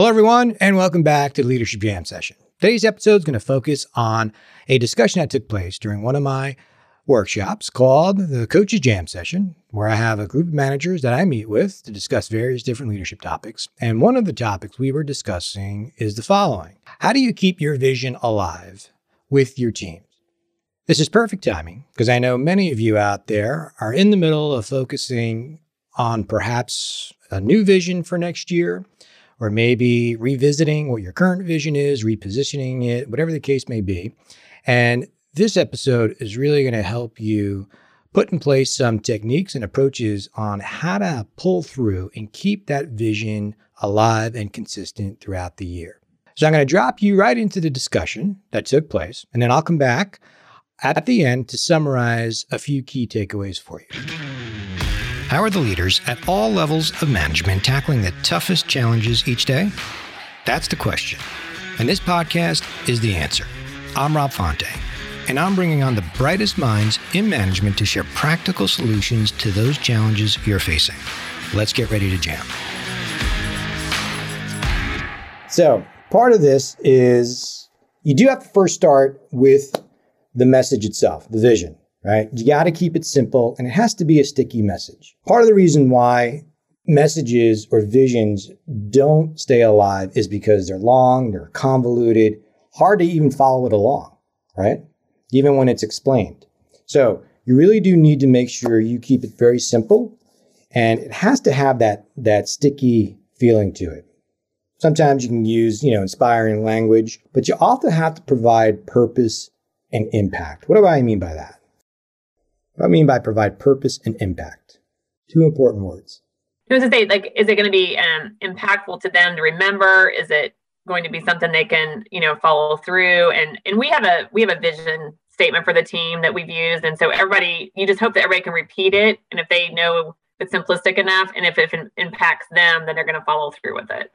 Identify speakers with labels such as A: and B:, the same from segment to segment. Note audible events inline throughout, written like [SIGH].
A: Hello, everyone, and welcome back to the Leadership Jam session. Today's episode is going to focus on a discussion that took place during one of my workshops called the Coaches Jam session, where I have a group of managers that I meet with to discuss various different leadership topics. And one of the topics we were discussing is the following How do you keep your vision alive with your teams? This is perfect timing because I know many of you out there are in the middle of focusing on perhaps a new vision for next year, or maybe revisiting what your current vision is, repositioning it, whatever the case may be. And this episode is really going to help you put in place some techniques and approaches on how to pull through and keep that vision alive and consistent throughout the year. So I'm going to drop you right into the discussion that took place, and then I'll come back at the end to summarize a few key takeaways for you. How are the leaders at all levels of management tackling the toughest challenges each day? That's the question. And this podcast is the answer. I'm Rob Fonte and I'm bringing on the brightest minds in management to share practical solutions to those challenges you're facing. Let's get ready to jam. So, part of this is you do have to first start with the message itself, the vision, right? You got to keep it simple and it has to be a sticky message. Part of the reason why messages or visions don't stay alive is because they're long, they're convoluted, hard to even follow it along, right? even when it's explained. So you really do need to make sure you keep it very simple and it has to have that, that sticky feeling to it. Sometimes you can use, you know, inspiring language, but you also have to provide purpose and impact. What do I mean by that? What I mean by provide purpose and impact? Two important words.
B: I was to say, like, is it going to be um, impactful to them to remember? Is it going to be something they can, you know, follow through? And and we have a we have a vision statement for the team that we've used. And so everybody, you just hope that everybody can repeat it. And if they know it's simplistic enough and if it impacts them, then they're going to follow through with it.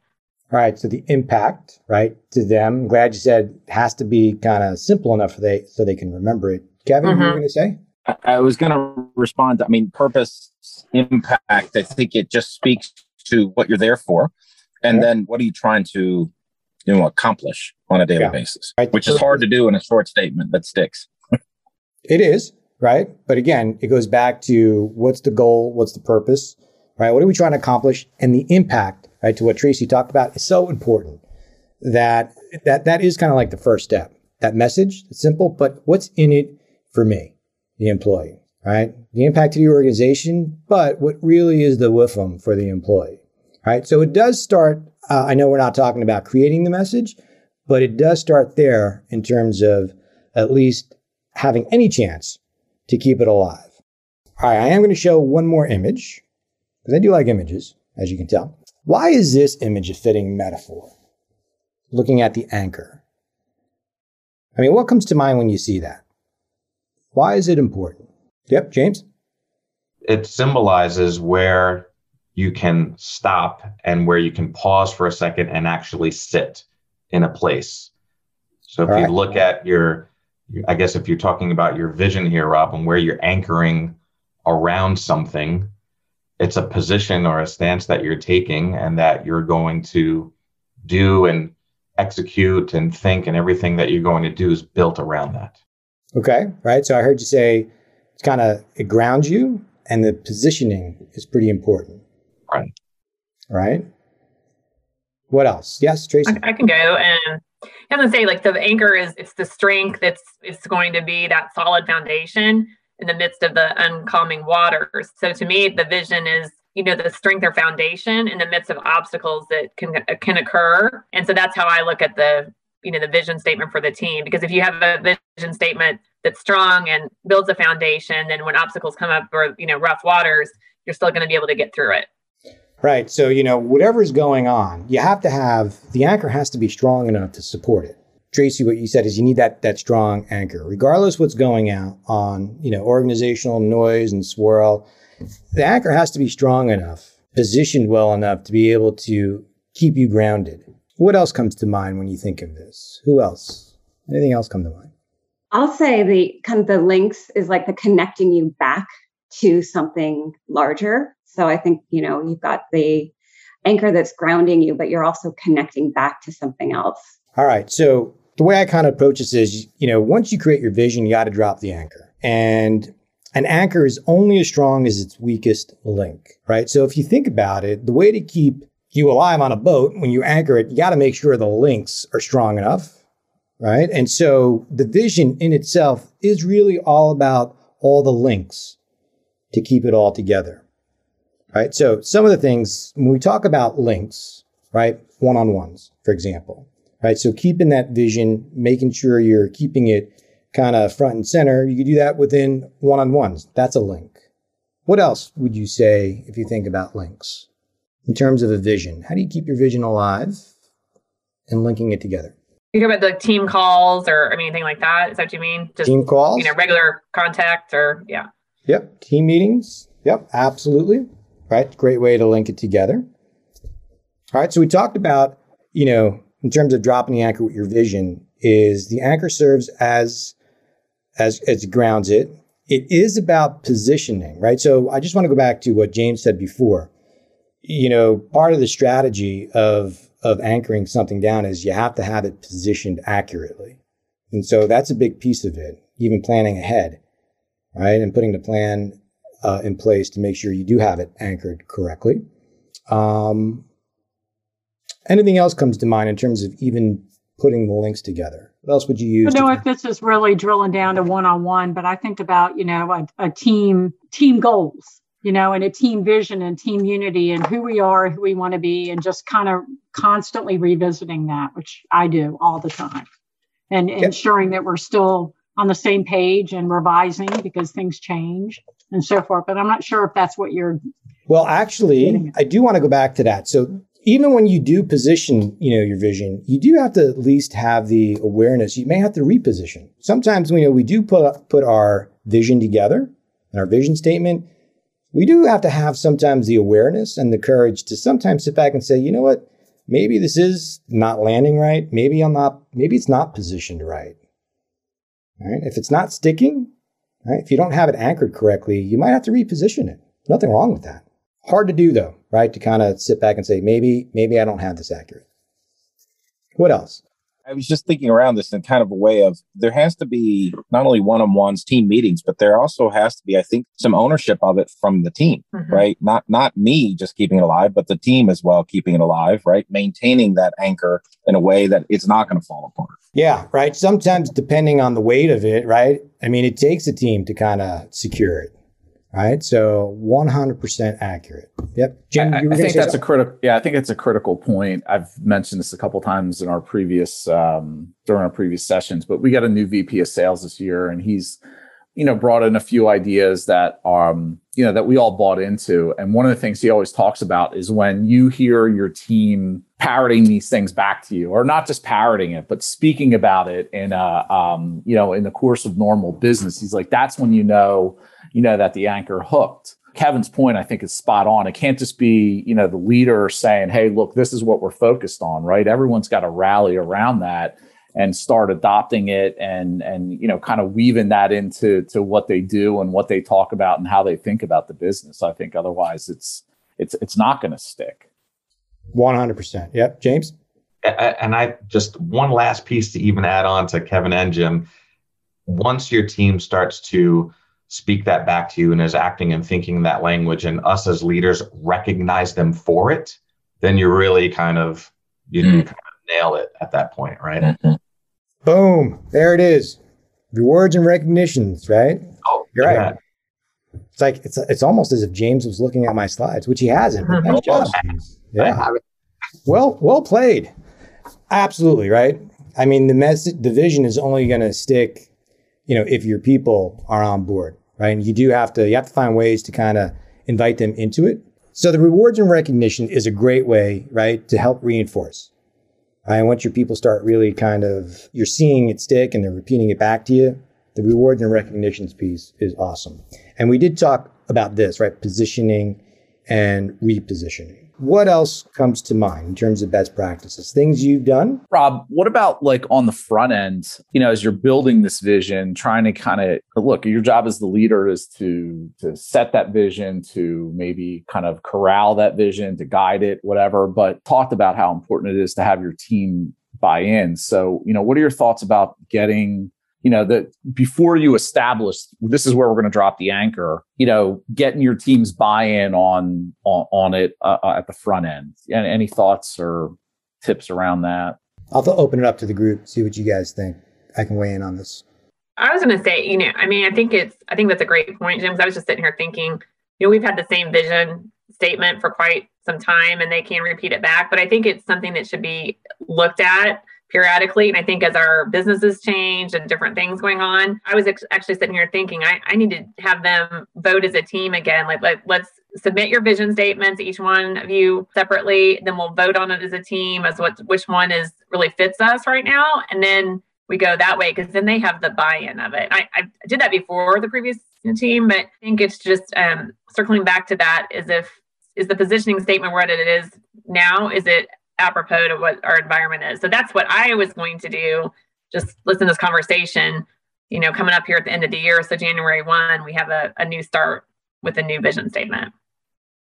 A: All right. So the impact, right, to them. I'm glad you said has to be kind of simple enough for they so they can remember it. Kevin, mm-hmm. what were you mm-hmm. going
C: to say? I, I was going to respond. I mean, purpose, impact. I think it just speaks to what you're there for, and then what are you trying to, you know, accomplish on a daily yeah. basis, right. which is hard to do in a short statement that sticks. [LAUGHS]
A: It is, right? But again, it goes back to what's the goal? What's the purpose, right? What are we trying to accomplish? And the impact, right? To what Tracy talked about is so important that that, that is kind of like the first step. That message, it's simple, but what's in it for me, the employee, right? The impact to the organization, but what really is the WIFM for the employee, right? So it does start, uh, I know we're not talking about creating the message, but it does start there in terms of at least having any chance to keep it alive. All right, I am going to show one more image because I do like images, as you can tell. Why is this image a fitting metaphor? Looking at the anchor. I mean, what comes to mind when you see that? Why is it important? Yep, James?
D: It symbolizes where you can stop and where you can pause for a second and actually sit in a place. So if you look at your I guess if you're talking about your vision here, Rob, and where you're anchoring around something, it's a position or a stance that you're taking and that you're going to do and execute and think and everything that you're going to do is built around that.
A: Okay. Right. So I heard you say it's kind of it grounds you and the positioning is pretty important.
D: Right.
A: Right. What else? Yes, Tracy.
B: I, I can go. And I have to say, like the anchor is it's the strength. It's it's going to be that solid foundation in the midst of the uncalming waters. So to me, the vision is you know the strength or foundation in the midst of obstacles that can can occur. And so that's how I look at the you know the vision statement for the team. Because if you have a vision statement that's strong and builds a foundation, then when obstacles come up or you know rough waters, you're still going to be able to get through it.
A: Right. So, you know, whatever's going on, you have to have the anchor has to be strong enough to support it. Tracy, what you said is you need that that strong anchor, regardless what's going out on, you know, organizational noise and swirl. The anchor has to be strong enough, positioned well enough to be able to keep you grounded. What else comes to mind when you think of this? Who else? Anything else come to mind?
E: I'll say the kind of the links is like the connecting you back to something larger. So I think, you know, you've got the anchor that's grounding you, but you're also connecting back to something else.
A: All right. So the way I kind of approach this is, you know, once you create your vision, you got to drop the anchor. And an anchor is only as strong as its weakest link, right? So if you think about it, the way to keep you alive on a boat, when you anchor it, you got to make sure the links are strong enough, right? And so the vision in itself is really all about all the links to keep it all together, right? So some of the things, when we talk about links, right? One on ones, for example, right? So keeping that vision, making sure you're keeping it kind of front and center, you could do that within one on ones. That's a link. What else would you say if you think about links in terms of a vision? How do you keep your vision alive and linking it together?
B: You talk about the team calls or I mean anything like that? Is that what you mean?
A: Just team calls?
B: You know, regular contact or yeah.
A: Yep. Team meetings. Yep. Absolutely. Right. Great way to link it together. All right. So we talked about, you know, in terms of dropping the anchor with your vision, is the anchor serves as as as it grounds it. It is about positioning, right? So I just want to go back to what James said before. You know, part of the strategy of of anchoring something down is you have to have it positioned accurately. And so that's a big piece of it, even planning ahead, right? And putting the plan uh, in place to make sure you do have it anchored correctly. Um, anything else comes to mind in terms of even putting the links together? What else would you use?
F: I know if this is really drilling down to one on one, but I think about you know a, a, team team goals, you know, and a team vision and team unity and who we are, who we want to be, and just kind of constantly revisiting that, which I do all the time, and yep. ensuring that we're still on the same page and revising because things change and so forth. But I'm not sure if that's what you're.
A: Well, actually, I do want to go back to that. So even when you do position, you know, your vision, you do have to at least have the awareness. You may have to reposition. Sometimes, you know, we do put put our vision together and our vision statement. We do have to have sometimes the awareness and the courage to sometimes sit back and say, you know what, maybe this is not landing right. Maybe I'm not. Maybe it's not positioned right. Right? If it's not sticking, right? If you don't have it anchored correctly, you might have to reposition it. Nothing wrong with that. Hard to do though, right? To kind of sit back and say, maybe, maybe I don't have this accurate. What else?
C: I was just thinking around this in kind of a way of there has to be not only one on ones, team meetings, but there also has to be, I think, some ownership of it from the team, mm-hmm. right? Not not me just keeping it alive, but the team as well keeping it alive, right? Maintaining that anchor in a way that it's not going to fall apart.
A: Yeah, right. Sometimes depending on the weight of it, right? I mean, it takes a team to kind of secure it. Right. So 100% accurate. Yep.
G: Jim, I, I think that's a critical. Yeah, I think it's a critical point. I've mentioned this a couple times in our previous, um, during our previous sessions, but we got a new VP of sales this year and he's, you know, brought in a few ideas that, um, you know, that we all bought into. And one of the things he always talks about is when you hear your team parroting these things back to you, or not just parroting it, but speaking about it in a, um, you know, in the course of normal business. He's like, that's when you know, you know, that the anchor hooked. Kevin's point, I think, is spot on. It can't just be, you know, the leader saying, hey, look, this is what we're focused on, right? Everyone's got to rally around that and start adopting it and and you know kind of weaving that into to what they do and what they talk about and how they think about the business i think otherwise it's it's it's not going to stick
A: 100% yep james
D: and i just one last piece to even add on to kevin and jim once your team starts to speak that back to you and is acting and thinking that language and us as leaders recognize them for it then you're really kind of you, mm. kind of nail it at that point right? Mm-hmm.
A: boom. There it is. Rewards and recognitions right?
D: Oh
A: you're yeah. right it's like it's it's almost as if james was looking at my slides which he hasn't mm-hmm. nice job. Yeah. well well played. Absolutely right? I mean the message the vision is only going to stick you know, if your people are on board, right? And you do have to, you have to find ways to kind of invite them into it. So the rewards and recognition is a great way, right, to help reinforce. Right? Once your people start really kind of, you're seeing it stick and they're repeating it back to you, the rewards and recognitions piece is awesome. And we did talk about this, right? Positioning and repositioning. What else comes to mind in terms of best practices? Things you've done?
G: Rob, what about like on the front end, you know, as you're building this vision, trying to kind of look, your job as the leader is to to set that vision, to maybe kind of corral that vision, to guide it, whatever, but talked about how important it is to have your team buy in. So, you know, what are your thoughts about getting you know that before you establish this is where we're going to drop the anchor you know getting your team's buy-in on on, on it uh, uh at the front end. And any thoughts or tips around that?
A: I'll open it up to the group see what you guys think. I can weigh in on this.
B: I was going to say you know i mean i think it's i think that's a great point jim i was just sitting here thinking you know we've had the same vision statement for quite some time and they can repeat it back but i think it's something that should be looked at periodically. And I think as our businesses change and different things going on, I was ex- actually sitting here thinking I, I need to have them vote as a team again. Like, let, let's submit your vision statements, each one of you separately. Then we'll vote on it as a team as what which one is really fits us right now. And then we go that way because then they have the buy-in of it. I, I did that before the previous team, but I think it's just um, circling back to that is if is the positioning statement what it is now? Is it apropos to what our environment is. So that's what I was going to do. Just listen to this conversation, you know, coming up here at the end of the year. So January 1, we have a, a new start with a new vision statement.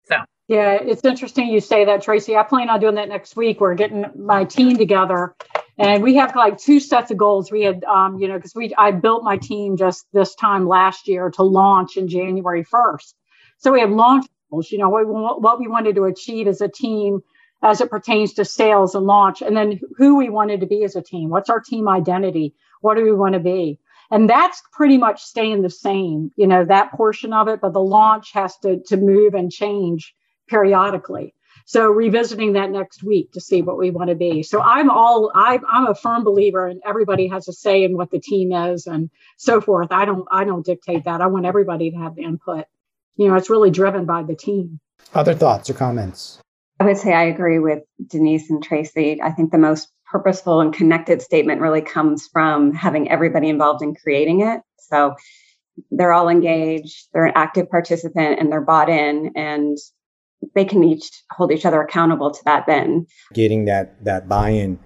B: So
F: yeah, it's interesting you say that, Tracy. I plan on doing that next week. We're getting my team together and we have like two sets of goals. We had, um, you know, because we I built my team just this time last year to launch in January 1st. So we have launch goals, you know, what, what we wanted to achieve as a team as it pertains to sales and launch, and then who we wanted to be as a team. What's our team identity? What do we want to be? And that's pretty much staying the same, you know, that portion of it, but the launch has to, to move and change periodically. So revisiting that next week to see what we want to be. So I'm all I, I'm a firm believer, and everybody has a say in what the team is and so forth. I don't I don't dictate that. I want everybody to have the input. You know, it's really driven by the team.
A: Other thoughts or comments?
E: I would say I agree with Denise and Tracy. I think the most purposeful and connected statement really comes from having everybody involved in creating it. So they're all engaged, they're an active participant, and they're bought in, and they can each hold each other accountable to that. Then
A: getting that that buy-in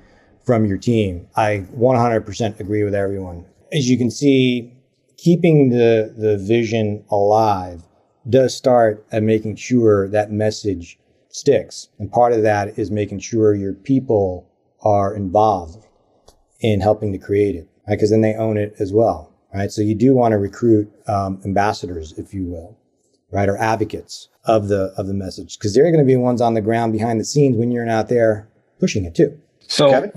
A: from your team, I 100% agree with everyone. As you can see, keeping the the vision alive does start at making sure that message sticks. And part of that is making sure your people are involved in helping to create it, right? Because then they own it as well, right? So you do want to recruit um, ambassadors, if you will, right, or advocates of the of the message, because they're going to be the ones on the ground behind the scenes when you're not there pushing it too.
C: So Kevin?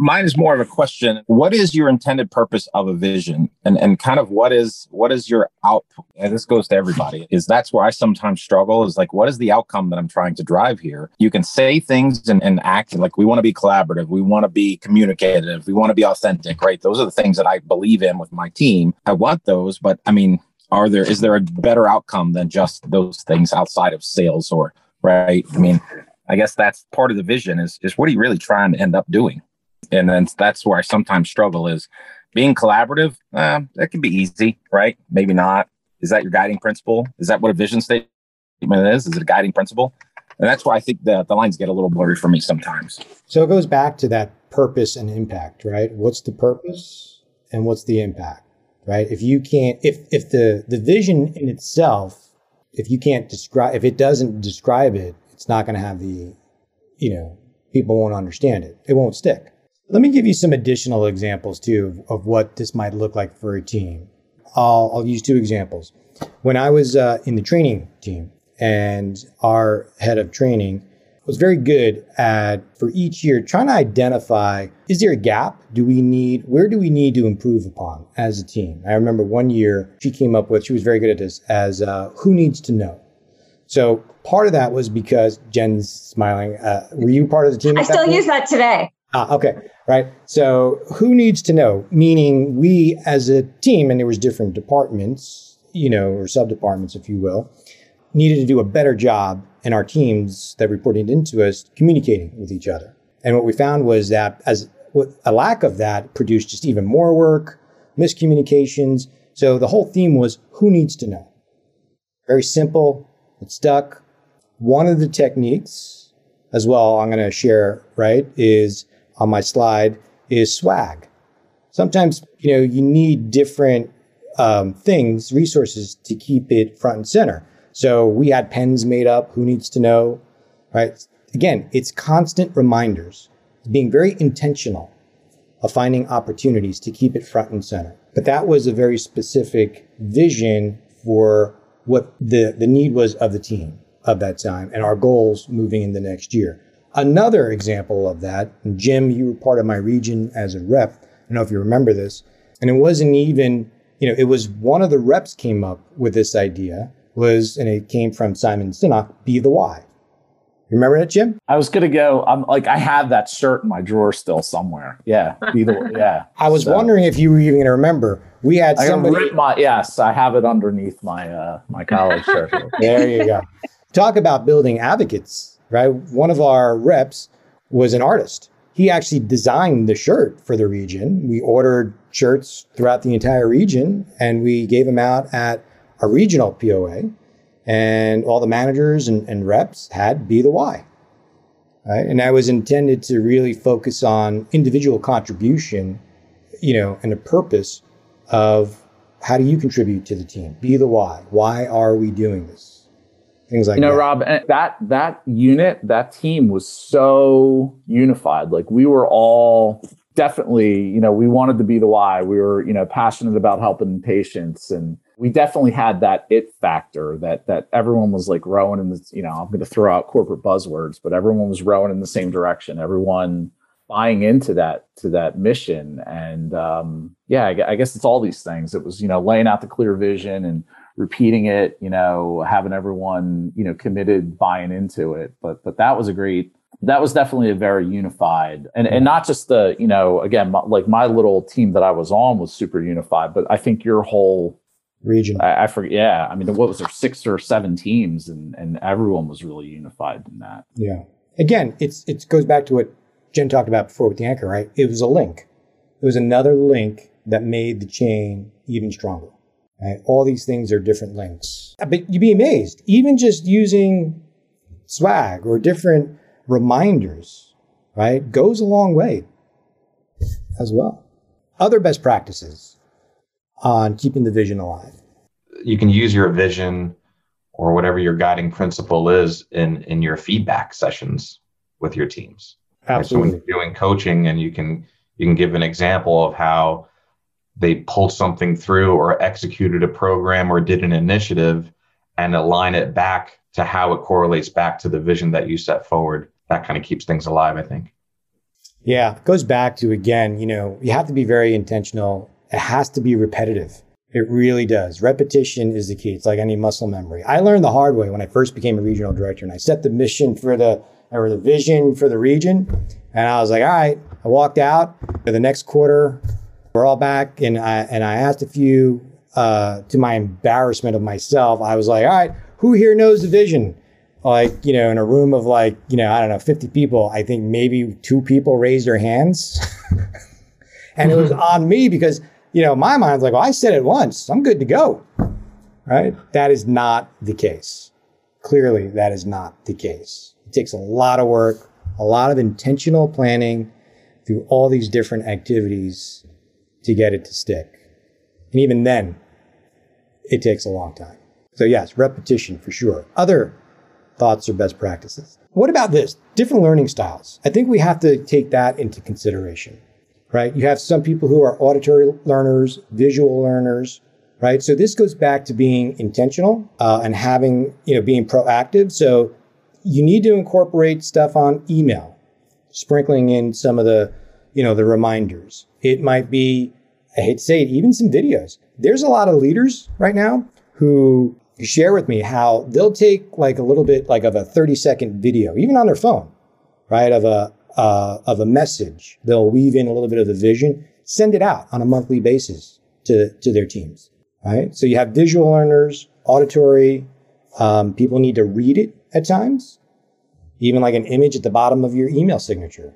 C: Mine is more of a question what is your intended purpose of a vision? And and kind of what is what is your output? And this goes to everybody is that's where i sometimes struggle is like what is the outcome that i'm trying to drive here? You can say things and, and act like we want to be collaborative we want to be communicative we want to be authentic right? Those are the things that i believe in with my team. I want those but i mean are there is there a better outcome than just those things outside of sales or right? I mean i guess that's part of the vision is is what are you really trying to end up doing and then that's where I sometimes struggle is being collaborative. Uh, that can be easy, right? Maybe not. Is that your guiding principle? Is that what a vision statement is? Is it a guiding principle? And that's why I think the, the lines get a little blurry for me sometimes.
A: So it goes back to that purpose and impact, right? What's the purpose and what's the impact, right? If you can't, if, if the, the vision in itself, if you can't describe, if it doesn't describe it, it's not going to have the, you know, people won't understand it. It won't stick. Let me give you some additional examples too of, of what this might look like for a team. I'll, I'll use two examples. When I was uh, in the training team, and our head of training was very good at for each year trying to identify is there a gap? Do we need where do we need to improve upon as a team? I remember one year she came up with she was very good at this as uh, who needs to know? So part of that was because jen's smiling uh, were you part of the team
E: i still use that today
A: Ah, okay, right. So who needs to know? Meaning we as a team, and there was different departments, you know, or sub departments, if you will, needed to do a better job in our teams that reported into us communicating with each other. And what we found was that as a lack of that produced just even more work, miscommunications. So the whole theme was who needs to know. Very simple. It stuck. one of the techniques as well, I'm going to share, right, is on my slide is swag. Sometimes, you know, you need different um, things, resources to keep it front and center. So we had pens made up. Who needs to know, right? Again, it's constant reminders, being very intentional of finding opportunities to keep it front and center. But that was a very specific vision for what the, the need was of the team of that time and our goals moving in the next year. Another example of that, Jim, you were part of my region as a rep. I don't know if you remember this. And it wasn't even, you know, it was one of the reps came up with this idea was, and it came from Simon Sinek, be the why. Remember that, Jim?
G: I was gonna go. I'm like, I have that shirt in my drawer still somewhere. Yeah, be the [LAUGHS] yeah.
A: I was so. wondering if you were even gonna remember. We had I somebody.
G: My, yes, I have it underneath my uh, my college shirt. [LAUGHS]
A: there you go. Talk about building advocates, right? One of our reps was an artist. He actually designed the shirt for the region. We ordered shirts throughout the entire region, and we gave them out at a regional POA and all the managers and, and reps had be the why. Right? And that was intended to really focus on individual contribution, you know, and the purpose of how do you contribute to the team? Be the why. Why are we doing this? Things like
G: you know,
A: that.
G: Rob, that that unit, that team was so unified. Like we were all definitely, you know, we wanted to be the why. We were, you know, passionate about helping patients and we definitely had that it factor that that everyone was like rowing in this, you know, I'm going to throw out corporate buzzwords, but everyone was rowing in the same direction. Everyone buying into that to that mission and um, yeah I, I, guess it's all these things it was you know laying out the clear vision and repeating it you know having everyone you know committed buying into it but but that was a great that was definitely a very unified and and not just the you know again my, like my little team that i was on was super unified but i think your whole
A: region.
G: I, I forget. Yeah, I mean, what was there six or seven teams, and and everyone was really unified in that.
A: Yeah. Again, it's it goes back to what Jen talked about before with the anchor, right? It was a link. It was another link that made the chain even stronger. Right? All these things are different links. Uh, but you'd be amazed, even just using swag or different reminders, right, goes a long way as well. Other best practices on keeping the vision alive.
D: You can use your vision or whatever your guiding principle is in in your feedback sessions with your teams.
A: Absolutely.
D: Right? So when you're doing coaching and you can you can give an example of how they pulled something through or executed a program or did an initiative and align it back to how it correlates back to the vision that you set forward. That kind of keeps things alive, I think.
A: Yeah, it goes back to again, you know, you have to be very intentional it has to be repetitive. It really does. Repetition is the key. It's like any muscle memory. I learned the hard way when I first became a regional director and I set the mission for the or the vision for the region. And I was like, all right, I walked out for the next quarter. We're all back. And I and I asked a few uh, to my embarrassment of myself, I was like, all right, who here knows the vision? Like, you know, in a room of like, you know, I don't know, 50 people, I think maybe two people raised their hands. [LAUGHS] and it was on me because you know, my mind's like, well, I said it once, I'm good to go. Right? That is not the case. Clearly, that is not the case. It takes a lot of work, a lot of intentional planning through all these different activities to get it to stick. And even then, it takes a long time. So, yes, repetition for sure. Other thoughts or best practices. What about this? Different learning styles. I think we have to take that into consideration right? You have some people who are auditory learners, visual learners, right? So this goes back to being intentional uh, and having, you know, being proactive. So you need to incorporate stuff on email, sprinkling in some of the, you know, the reminders. It might be, I hate to say it, even some videos. There's a lot of leaders right now who share with me how they'll take like a little bit like of a 30 second video, even on their phone, right? Of a, uh, of a message. They'll weave in a little bit of the vision, send it out on a monthly basis to, to their teams. Right. So you have visual learners, auditory. Um, people need to read it at times, even like an image at the bottom of your email signature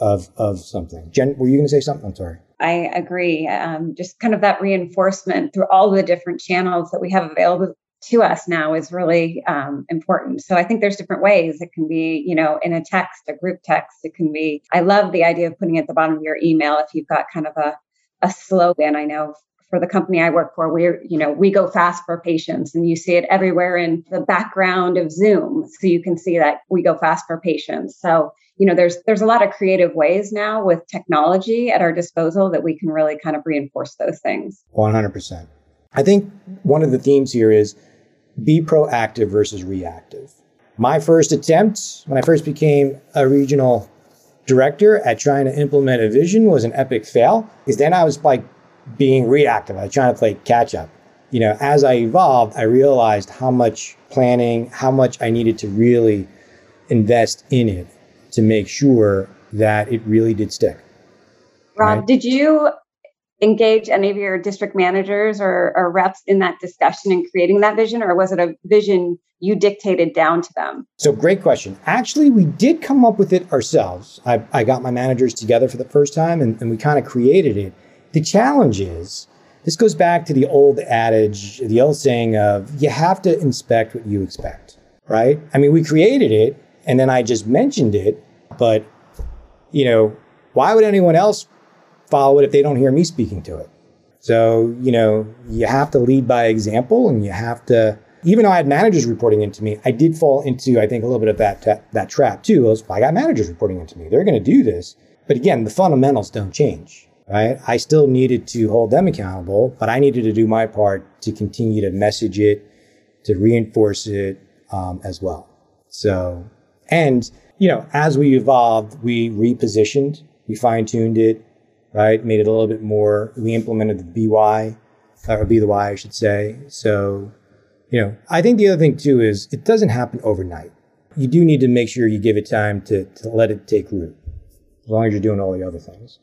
A: of, of something. Jen, were you going to say something? I'm sorry.
E: I agree. Um, just kind of that reinforcement through all the different channels that we have available to us now is really um, important. So I think there's different ways. It can be, you know, in a text, a group text. It can be. I love the idea of putting at the bottom of your email if you've got kind of a a slogan. I know for the company I work for, we're, you know, we go fast for patients and you see it everywhere in the background of Zoom. So you can see that we go fast for patients. So, you know, there's there's a lot of creative ways now with technology at our disposal that we can really kind of reinforce those things.
A: 100%. I think one of the themes here is be proactive versus reactive. My first attempt when I first became a regional director at trying to implement a vision was an epic fail because then I was like being reactive. I was trying to play catch up. You know, as I evolved, I realized how much planning, how much I needed to really invest in it to make sure that it really did stick.
E: Rob, right? did you engage any of your district managers or, or reps in that discussion and creating that vision, or was it a vision you dictated down to them?
A: So, great question. Actually, we did come up with it ourselves. I, I got my managers together for the first time and, and we kind of created it. The challenge is this goes back to the old adage, the old saying of you have to inspect what you expect, right? I mean, we created it and then I just mentioned it, but you know, why would anyone else follow it if they don't hear me speaking to it? So, you know, you have to lead by example and you have to even though I had managers reporting into me, I did fall into, I think, a little bit of that, that, that trap too. Was, I got managers reporting into me. They're going to do this. But again, the fundamentals don't change right? I still needed to hold them accountable, but I needed to do my part to continue to message it, to reinforce it um, as well. So, and, you know, as we evolved, we repositioned, we fine tuned it, right? Made it a little bit more, we implemented the BY, or be the why, I should say. So, you know, I think the other thing too is it doesn't happen overnight. You do need to make sure you give it time to, to let it take root, as long as you're doing all the other things.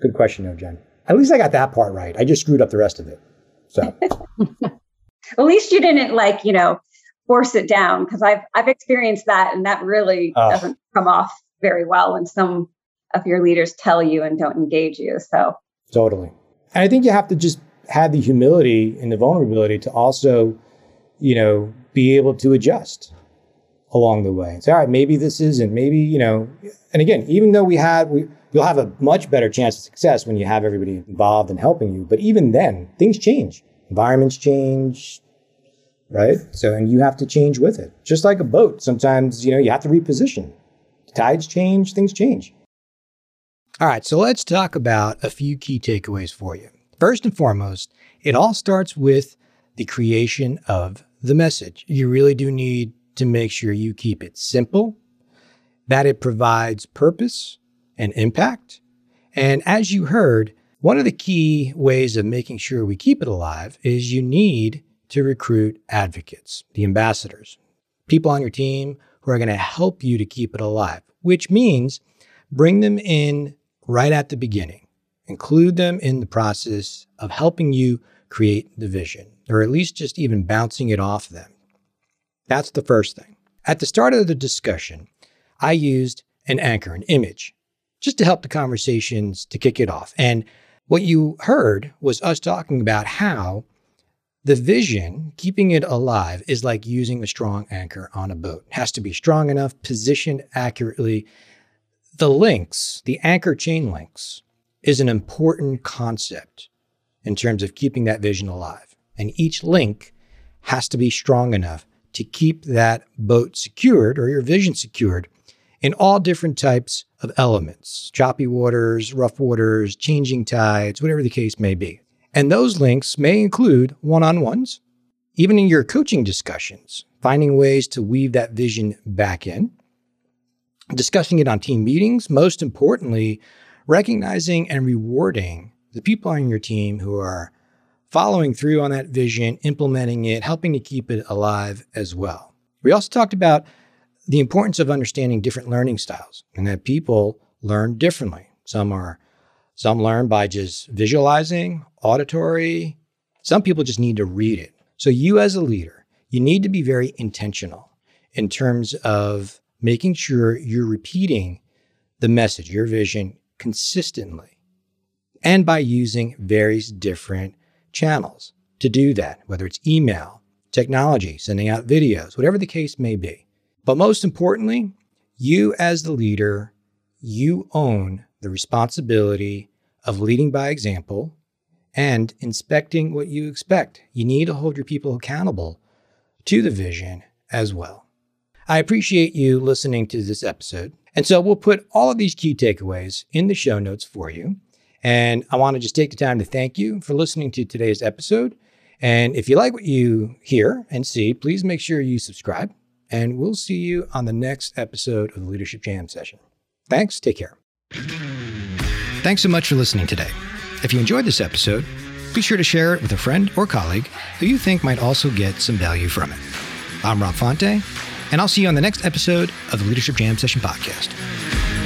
A: Good question, though, Jen. At least I got that part right. I just screwed up the rest of it. So [LAUGHS]
E: at least you didn't like, you know, force it down because I've I've experienced that and that really uh, doesn't come off very well when some of your leaders tell you and don't engage you. So
A: totally. And I think you have to just have the humility and the vulnerability to also, you know, be able to adjust along the way. Say, all right, maybe this isn't, maybe, you know, and again, even though we had we you'll have a much better chance of success when you have everybody involved in helping you. But even then, things change. Environments change, right? So, and you have to change with it. Just like a boat, sometimes, you know, you have to reposition. The Tides change, things change. All right, so let's talk about a few key takeaways for you. First and foremost, it all starts with the creation of the message. You really do need to make sure you keep it simple, that it provides purpose, and impact. And as you heard, one of the key ways of making sure we keep it alive is you need to recruit advocates, the ambassadors, people on your team who are going to help you to keep it alive, which means bring them in right at the beginning. Include them in the process of helping you create the vision, or at least just even bouncing it off them. That's the first thing. At the start of the discussion, I used an anchor, an image, just to help the conversations to kick it off. And what you heard was us talking about how the vision, keeping it alive, is like using a strong anchor on a boat. It has to be strong enough, positioned accurately. The links, the anchor chain links, is an important concept in terms of keeping that vision alive. And each link has to be strong enough to keep that boat secured or your vision secured in all different types of elements choppy waters, rough waters, changing tides, whatever the case may be. And those links may include one on ones, even in your coaching discussions, finding ways to weave that vision back in, discussing it on team meetings, most importantly, recognizing and rewarding the people on your team who are following through on that vision, implementing it, helping to keep it alive as well. We also talked about the importance of understanding different learning styles and that people learn differently. Some are some learn by just visualizing, auditory. Some people just need to read it. So you as a leader, you need to be very intentional in terms of making sure you're repeating the message, your vision consistently and by using various different channels to do that, whether it's email, technology, sending out videos, whatever the case may be. But most importantly, you as the leader, you own the responsibility of leading by example and inspecting what you expect. You need to hold your people accountable to the vision as well. I appreciate you listening to this episode. And so we'll put all of these key takeaways in the show notes for you. And I want to just take the time to thank you for listening to today's episode. And if you like what you hear and see, please make sure you subscribe. And we'll see you on the next episode of the Leadership Jam session. Thanks. Take care. Thanks so much for listening today. If you enjoyed this episode, be sure to share it with a friend or colleague who you think might also get some value from it. I'm Rob Fonte, and I'll see you on the next episode of the Leadership Jam Session podcast.